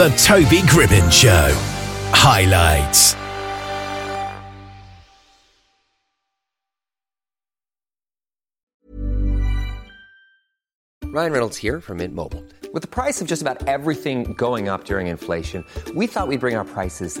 The Toby Gribbin Show. Highlights. Ryan Reynolds here from Mint Mobile. With the price of just about everything going up during inflation, we thought we'd bring our prices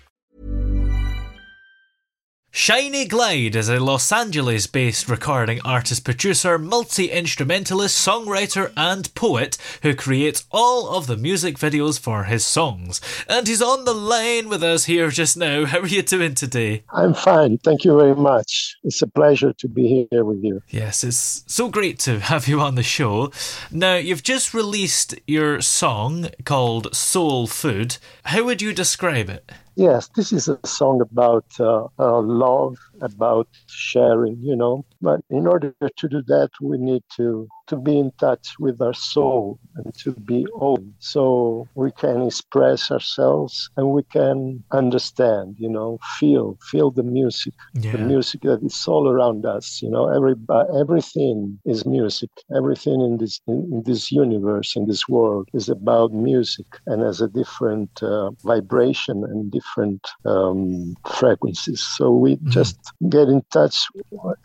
Shiny Glide is a Los Angeles based recording artist, producer, multi instrumentalist, songwriter, and poet who creates all of the music videos for his songs. And he's on the line with us here just now. How are you doing today? I'm fine. Thank you very much. It's a pleasure to be here with you. Yes, it's so great to have you on the show. Now, you've just released your song called Soul Food. How would you describe it? Yes, this is a song about uh, uh, love, about sharing, you know. But in order to do that, we need to to be in touch with our soul and to be open, so we can express ourselves and we can understand, you know, feel feel the music, Yeah. the music that is all around us. You know, every everything is music. Everything in this in, in this universe, in this world, is about music and has a different uh, vibration and different um, frequencies. So we just get in touch,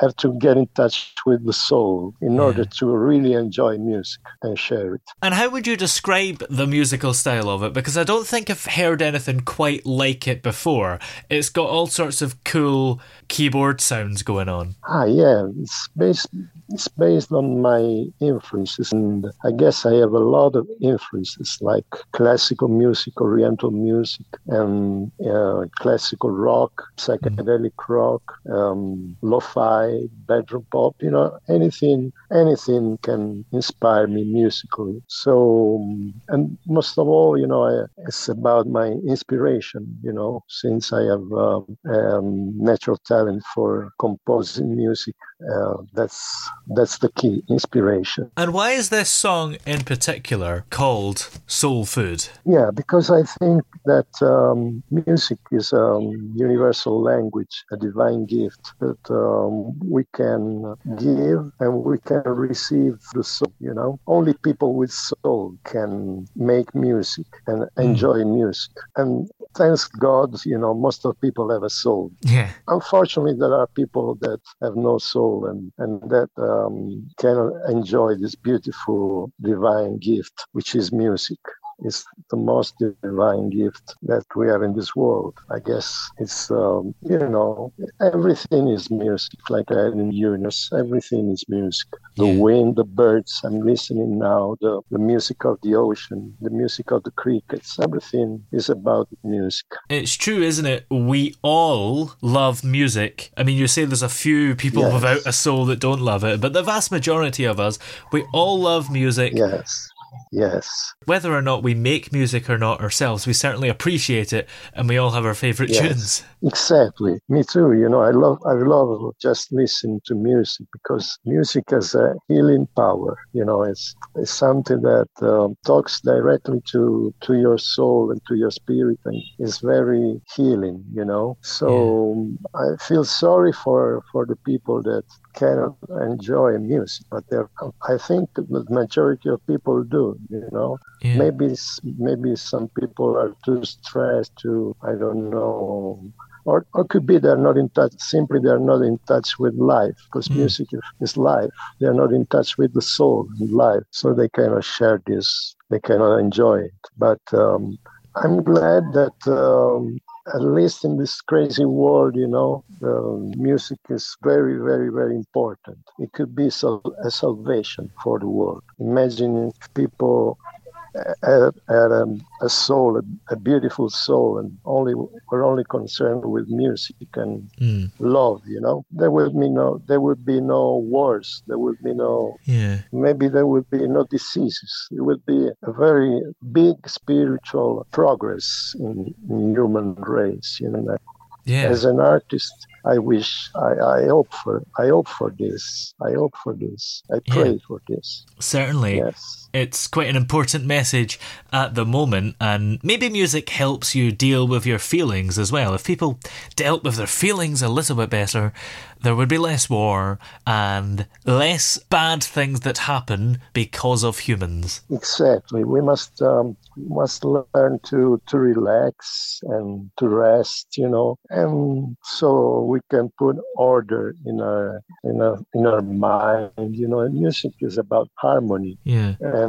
have to get in touch with the soul in order to really enjoy music and share it. And how would you describe the musical style of it? Because I don't think I've heard anything quite like it before. It's got all sorts of cool keyboard sounds going on. Ah, yeah, it's based it's based on my influences, and I guess I have a lot of influences like classical music, Oriental music, and uh, classical rock, psychedelic rock, um, lo-fi, bedroom pop. You know, anything anything can inspire me musically. So, um, and most of all, you know, I, it's about my inspiration. You know, since I have um, um, natural talent for composing music, uh, that's that's the key inspiration. And why is this song in particular called Soul Food? Yeah, because I think that um, music is a universal language, a divine gift that um, we can give and we can receive the soul. You know, only people with soul can make music and enjoy music. And thanks God, you know, most of people have a soul. Yeah. Unfortunately, there are people that have no soul and, and that um, cannot enjoy this beautiful divine gift, which is music. It's the most divine gift that we have in this world. I guess it's, um, you know, everything is music, like I had in Eunice. Everything is music. The Yeah. wind, the birds, I'm listening now, the, the music of the ocean, the music of the crickets. Everything is about music. It's true, isn't it? We all love music. I mean, you say there's a few people Yes. without a soul that don't love it, but the vast majority of us, we all love music. Yes. Yes. Whether or not we make music or not ourselves, we certainly appreciate it and we all have our favourite Yes. tunes. Exactly. Me too. You know, I love I love just listening to music because music has a healing power. You know, it's it's something that um, talks directly to to your soul and to your spirit and is very healing. You know, so um, I feel sorry for for the people that cannot enjoy music, but I think the majority of people do. You know, Yeah. maybe maybe some people are too stressed to I don't know or, or could be they're not in touch simply they're not in touch with life because music is, is life. They're not in touch with the soul and life so they cannot share this they cannot enjoy it. But um, i'm glad that um, at least in this crazy world, you know, music is very, very, very important. It could be a salvation for the world. Imagine if people had, had a, a, soul, a, a, beautiful soul, and only were only concerned with music and mm. love. You know, there would be no, there would be no wars. There would be no. Yeah. Maybe there would be no diseases. It would be a very big spiritual progress in, in human race. You know, yeah. as an artist I wish, I, I hope for, I hope for this. I hope for this. I pray yeah, for this. Certainly. Yes. It's quite an important message at the moment, and maybe music helps you deal with your feelings as well. If people dealt with their feelings a little bit better, there would be less war and less bad things that happen because of humans. Exactly. We must um, must learn to to relax and to rest, you know, and so we can put order in our in our in our mind. You know, and music is about harmony yeah. and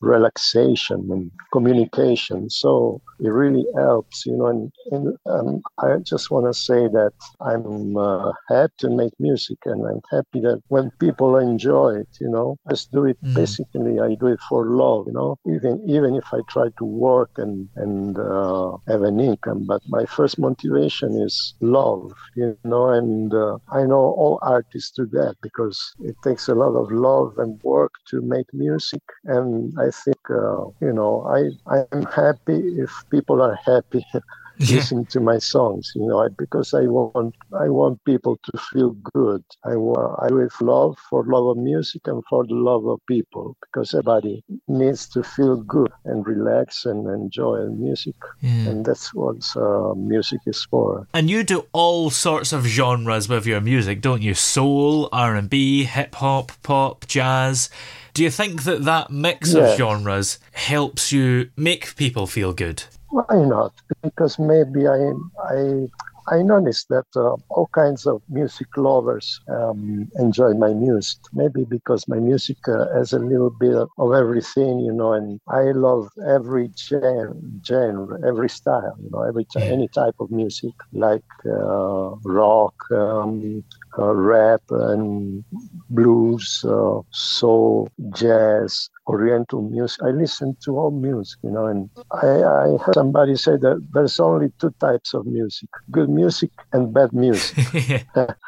relaxation and communication. So it really helps, you know. And, and um, I just want to say that I'm uh, happy to make music, and I'm happy that when people enjoy it, you know, I just do it. Mm. Basically, I do it for love, you know. Even even if I try to work and and uh, have an income, but my first motivation is love, you know. And uh, I know all artists do that because it takes a lot of love and work to make music. And I think, uh, you know, I I'm happy if people are happy yeah. listening to my songs, you know, because I want I want people to feel good. I want I with love for love of music and for the love of people because everybody needs to feel good and relax and enjoy music, yeah. and that's what uh, music is for. And you do all sorts of genres with your music, don't you? Soul, R and B, hip hop, pop, jazz. Do you think that that mix of genres helps you make people feel good? Why not? Because maybe I I I noticed that uh, all kinds of music lovers um, enjoy my music. Maybe because my music uh, has a little bit of everything, you know, and I love every genre, genre every style, you know, every t- any type of music, like uh, rock, um, rap, and blues, uh, soul, jazz, Oriental music. I listen to all music, you know, and I, I heard somebody say that there's only two types of music: good music and bad music.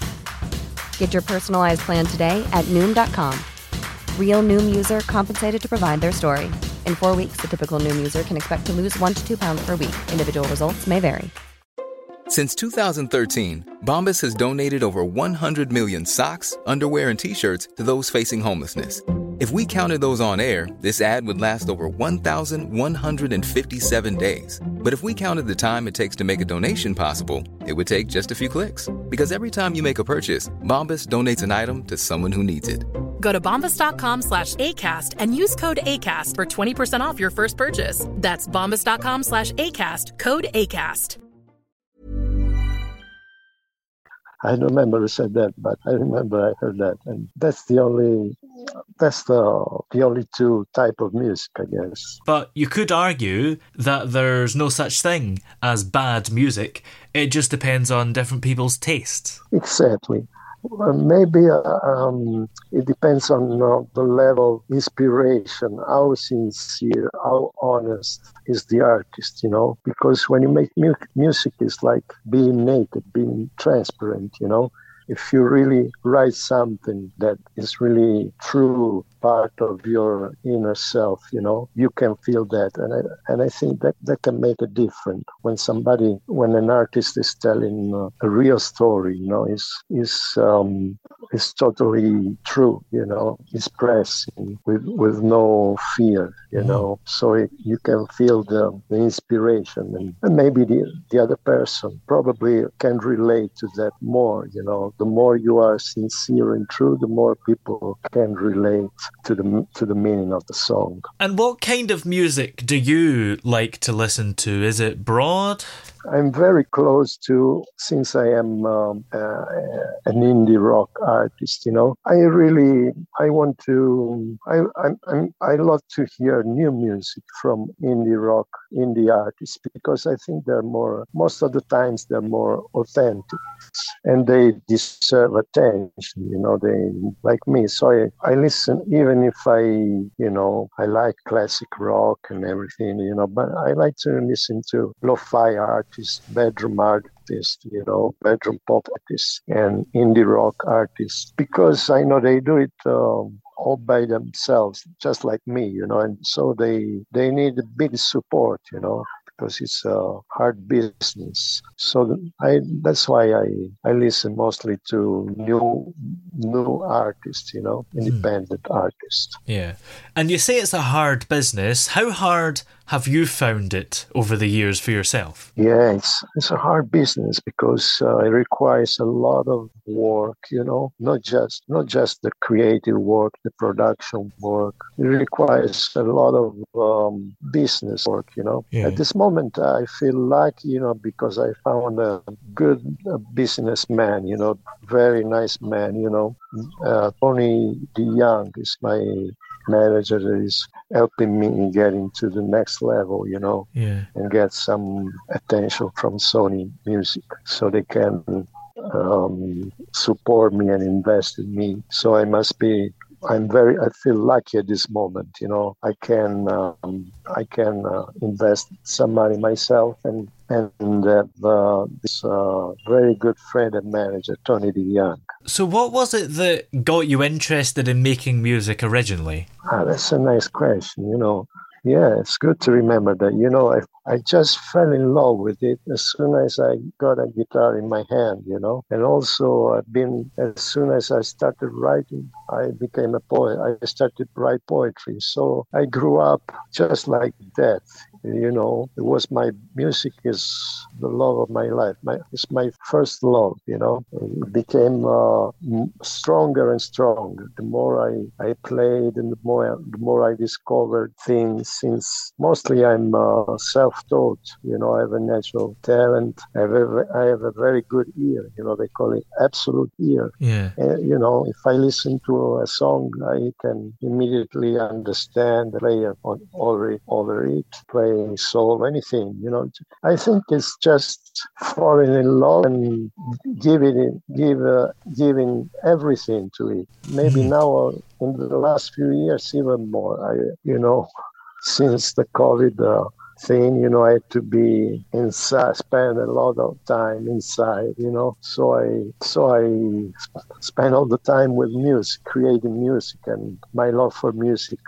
Get your personalized plan today at noom.com. Real noom user compensated to provide their story. In four weeks, the typical noom user can expect to lose one to two pounds per week. Individual results may vary. Since 2013, Bombas has donated over 100 million socks, underwear, and t shirts to those facing homelessness. If we counted those on air, this ad would last over 1,157 days. But if we counted the time it takes to make a donation possible, it would take just a few clicks. Because every time you make a purchase, Bombas donates an item to someone who needs it. Go to bombas.com slash ACAST and use code ACAST for 20% off your first purchase. That's bombas.com slash ACAST, code ACAST. I don't remember who said that, but I remember I heard that. And that's the only that's the the only two type of music, I guess. But you could argue that there's no such thing as bad music. It just depends on different people's tastes. Exactly. Well, maybe uh, um, it depends on uh, the level of inspiration, how sincere, how honest is the artist, you know? Because when you make mu- music, it's like being naked, being transparent, you know? If you really write something that is really true, part of your inner self, you know, you can feel that. And I, and I think that that can make a difference. When somebody, when an artist is telling a real story, you know, is, is, um, is totally true, you know, expressing with, with no fear, you know, so it, you can feel the, the inspiration and, and maybe the, the other person probably can relate to that more, you know, the more you are sincere and true, the more people can relate to the to the meaning of the song. And what kind of music do you like to listen to? Is it broad? I'm very close to since I am um, uh, an indie rock artist. You know, I really I want to I I'm, I'm, I love to hear new music from indie rock indie artists because I think they're more most of the times they're more authentic and they deserve attention. You know, they like me. So I, I listen even if I you know I like classic rock and everything. You know, but I like to listen to lo-fi art artists, bedroom artists, you know, bedroom pop artists, and indie rock artists, because I know they do it um, all by themselves, just like me, you know, and so they they need a big support, you know because it's a hard business. So I that's why I I listen mostly to new new artists, you know, independent mm. artists. Yeah, and you say it's a hard business. How hard have you found it over the years for yourself? Yeah, it's it's a hard business because uh, it requires a lot of work. You know, not just not just the creative work, the production work. It requires a lot of um, business work. You know, yeah. at this moment I feel lucky. You know, because I found a good businessman. You know, very nice man. You know, uh, Tony DeYoung is my manager that is helping me getting to the next level, you know, yeah. and get some attention from Sony Music so they can um, support me and invest in me. So I must be. I'm very. I feel lucky at this moment. You know, I can. Um, I can uh, invest some money myself and and uh, this uh, very good friend and manager, Tony DeYoung. So, what was it that got you interested in making music originally? Ah, that's a nice question. You know, yeah, it's good to remember that. You know, I, I just fell in love with it as soon as I got a guitar in my hand, you know. And also, I've been, as soon as I started writing, I became a poet. I started to write poetry. So I grew up just like that. You know, it was my music is the love of my life. My, it's my first love, you know. It became uh, stronger and stronger. The more I, I played and the more, the more I discovered things since mostly I'm uh, self-taught. You know, I have a natural talent. I have a, I have a very good ear. You know, they call it absolute ear. Yeah. And, you know, if I listen to a song, I can immediately understand the player on over it, over it, soul, anything. You know, I think it's just falling in love and giving it, give uh, giving everything to it. Maybe mm. now uh, in the last few years, even more. I, you know, since the COVID uh, thing, you know, I had to be inside, spend a lot of time inside, you know. So I, so I spent all the time with music, creating music, and my love for music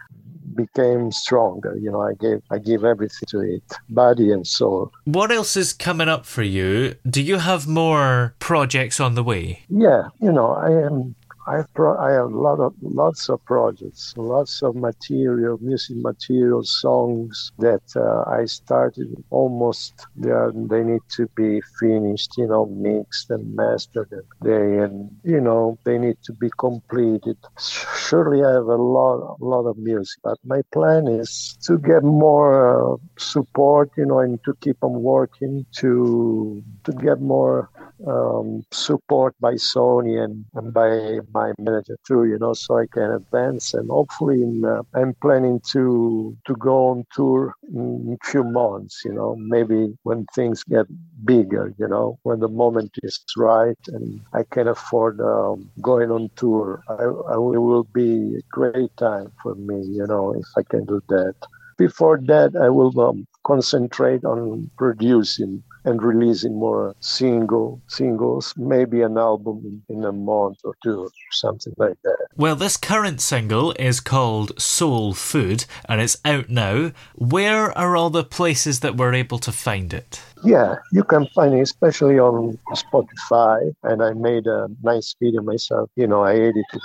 became stronger. You know, I gave I gave everything to it, body and soul. What else is coming up for you? Do you have more projects on the way? Yeah, you know, I am I pro- I have a lot of lots of projects, lots of material, music material, songs that uh, I started almost. They are, they need to be finished, you know, mixed and mastered. And they and you know they need to be completed. Surely I have a lot, a lot of music, but my plan is to get more uh, support, you know, and to keep on working to to get more um, support by Sony and, and by my manager too, you know, so I can advance. And hopefully, in, uh, I'm planning to to go on tour in a few months, you know, maybe when things get bigger, you know, when the moment is right and I can afford um, going on tour. I, I will, it will be a great time for me, you know, if I can do that. Before that, I will um, concentrate on producing and releasing more single singles, maybe an album in, a month or two, or something like that. Well, this current single is called Soul Food and it's out now. Where are all the places that we're able to find it? Yeah, you can find it especially on Spotify, and I made a nice video myself. You know, I edited.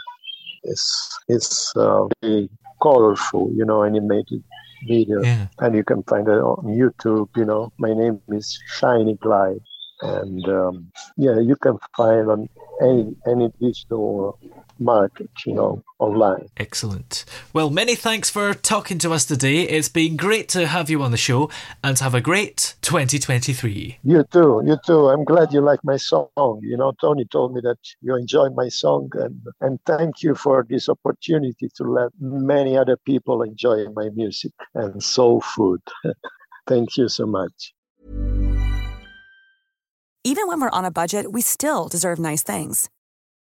It's it's uh, very colorful, you know, animated video, Yeah. and you can find it on YouTube. You know, my name is Shiny Glide, and um, yeah, you can find on any any digital market, you know, online. Excellent. Well, many thanks for talking to us today. It's been great to have you on the show and have a great 2023. You too, you too. I'm glad you like my song. You know, Tony told me that you enjoy my song, and and thank you for this opportunity to let many other people enjoy my music and soul food. thank you so much. Even when we're on a budget, we still deserve nice things.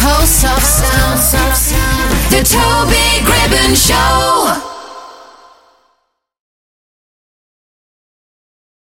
pulse of sound. The Toby Gribbon Show.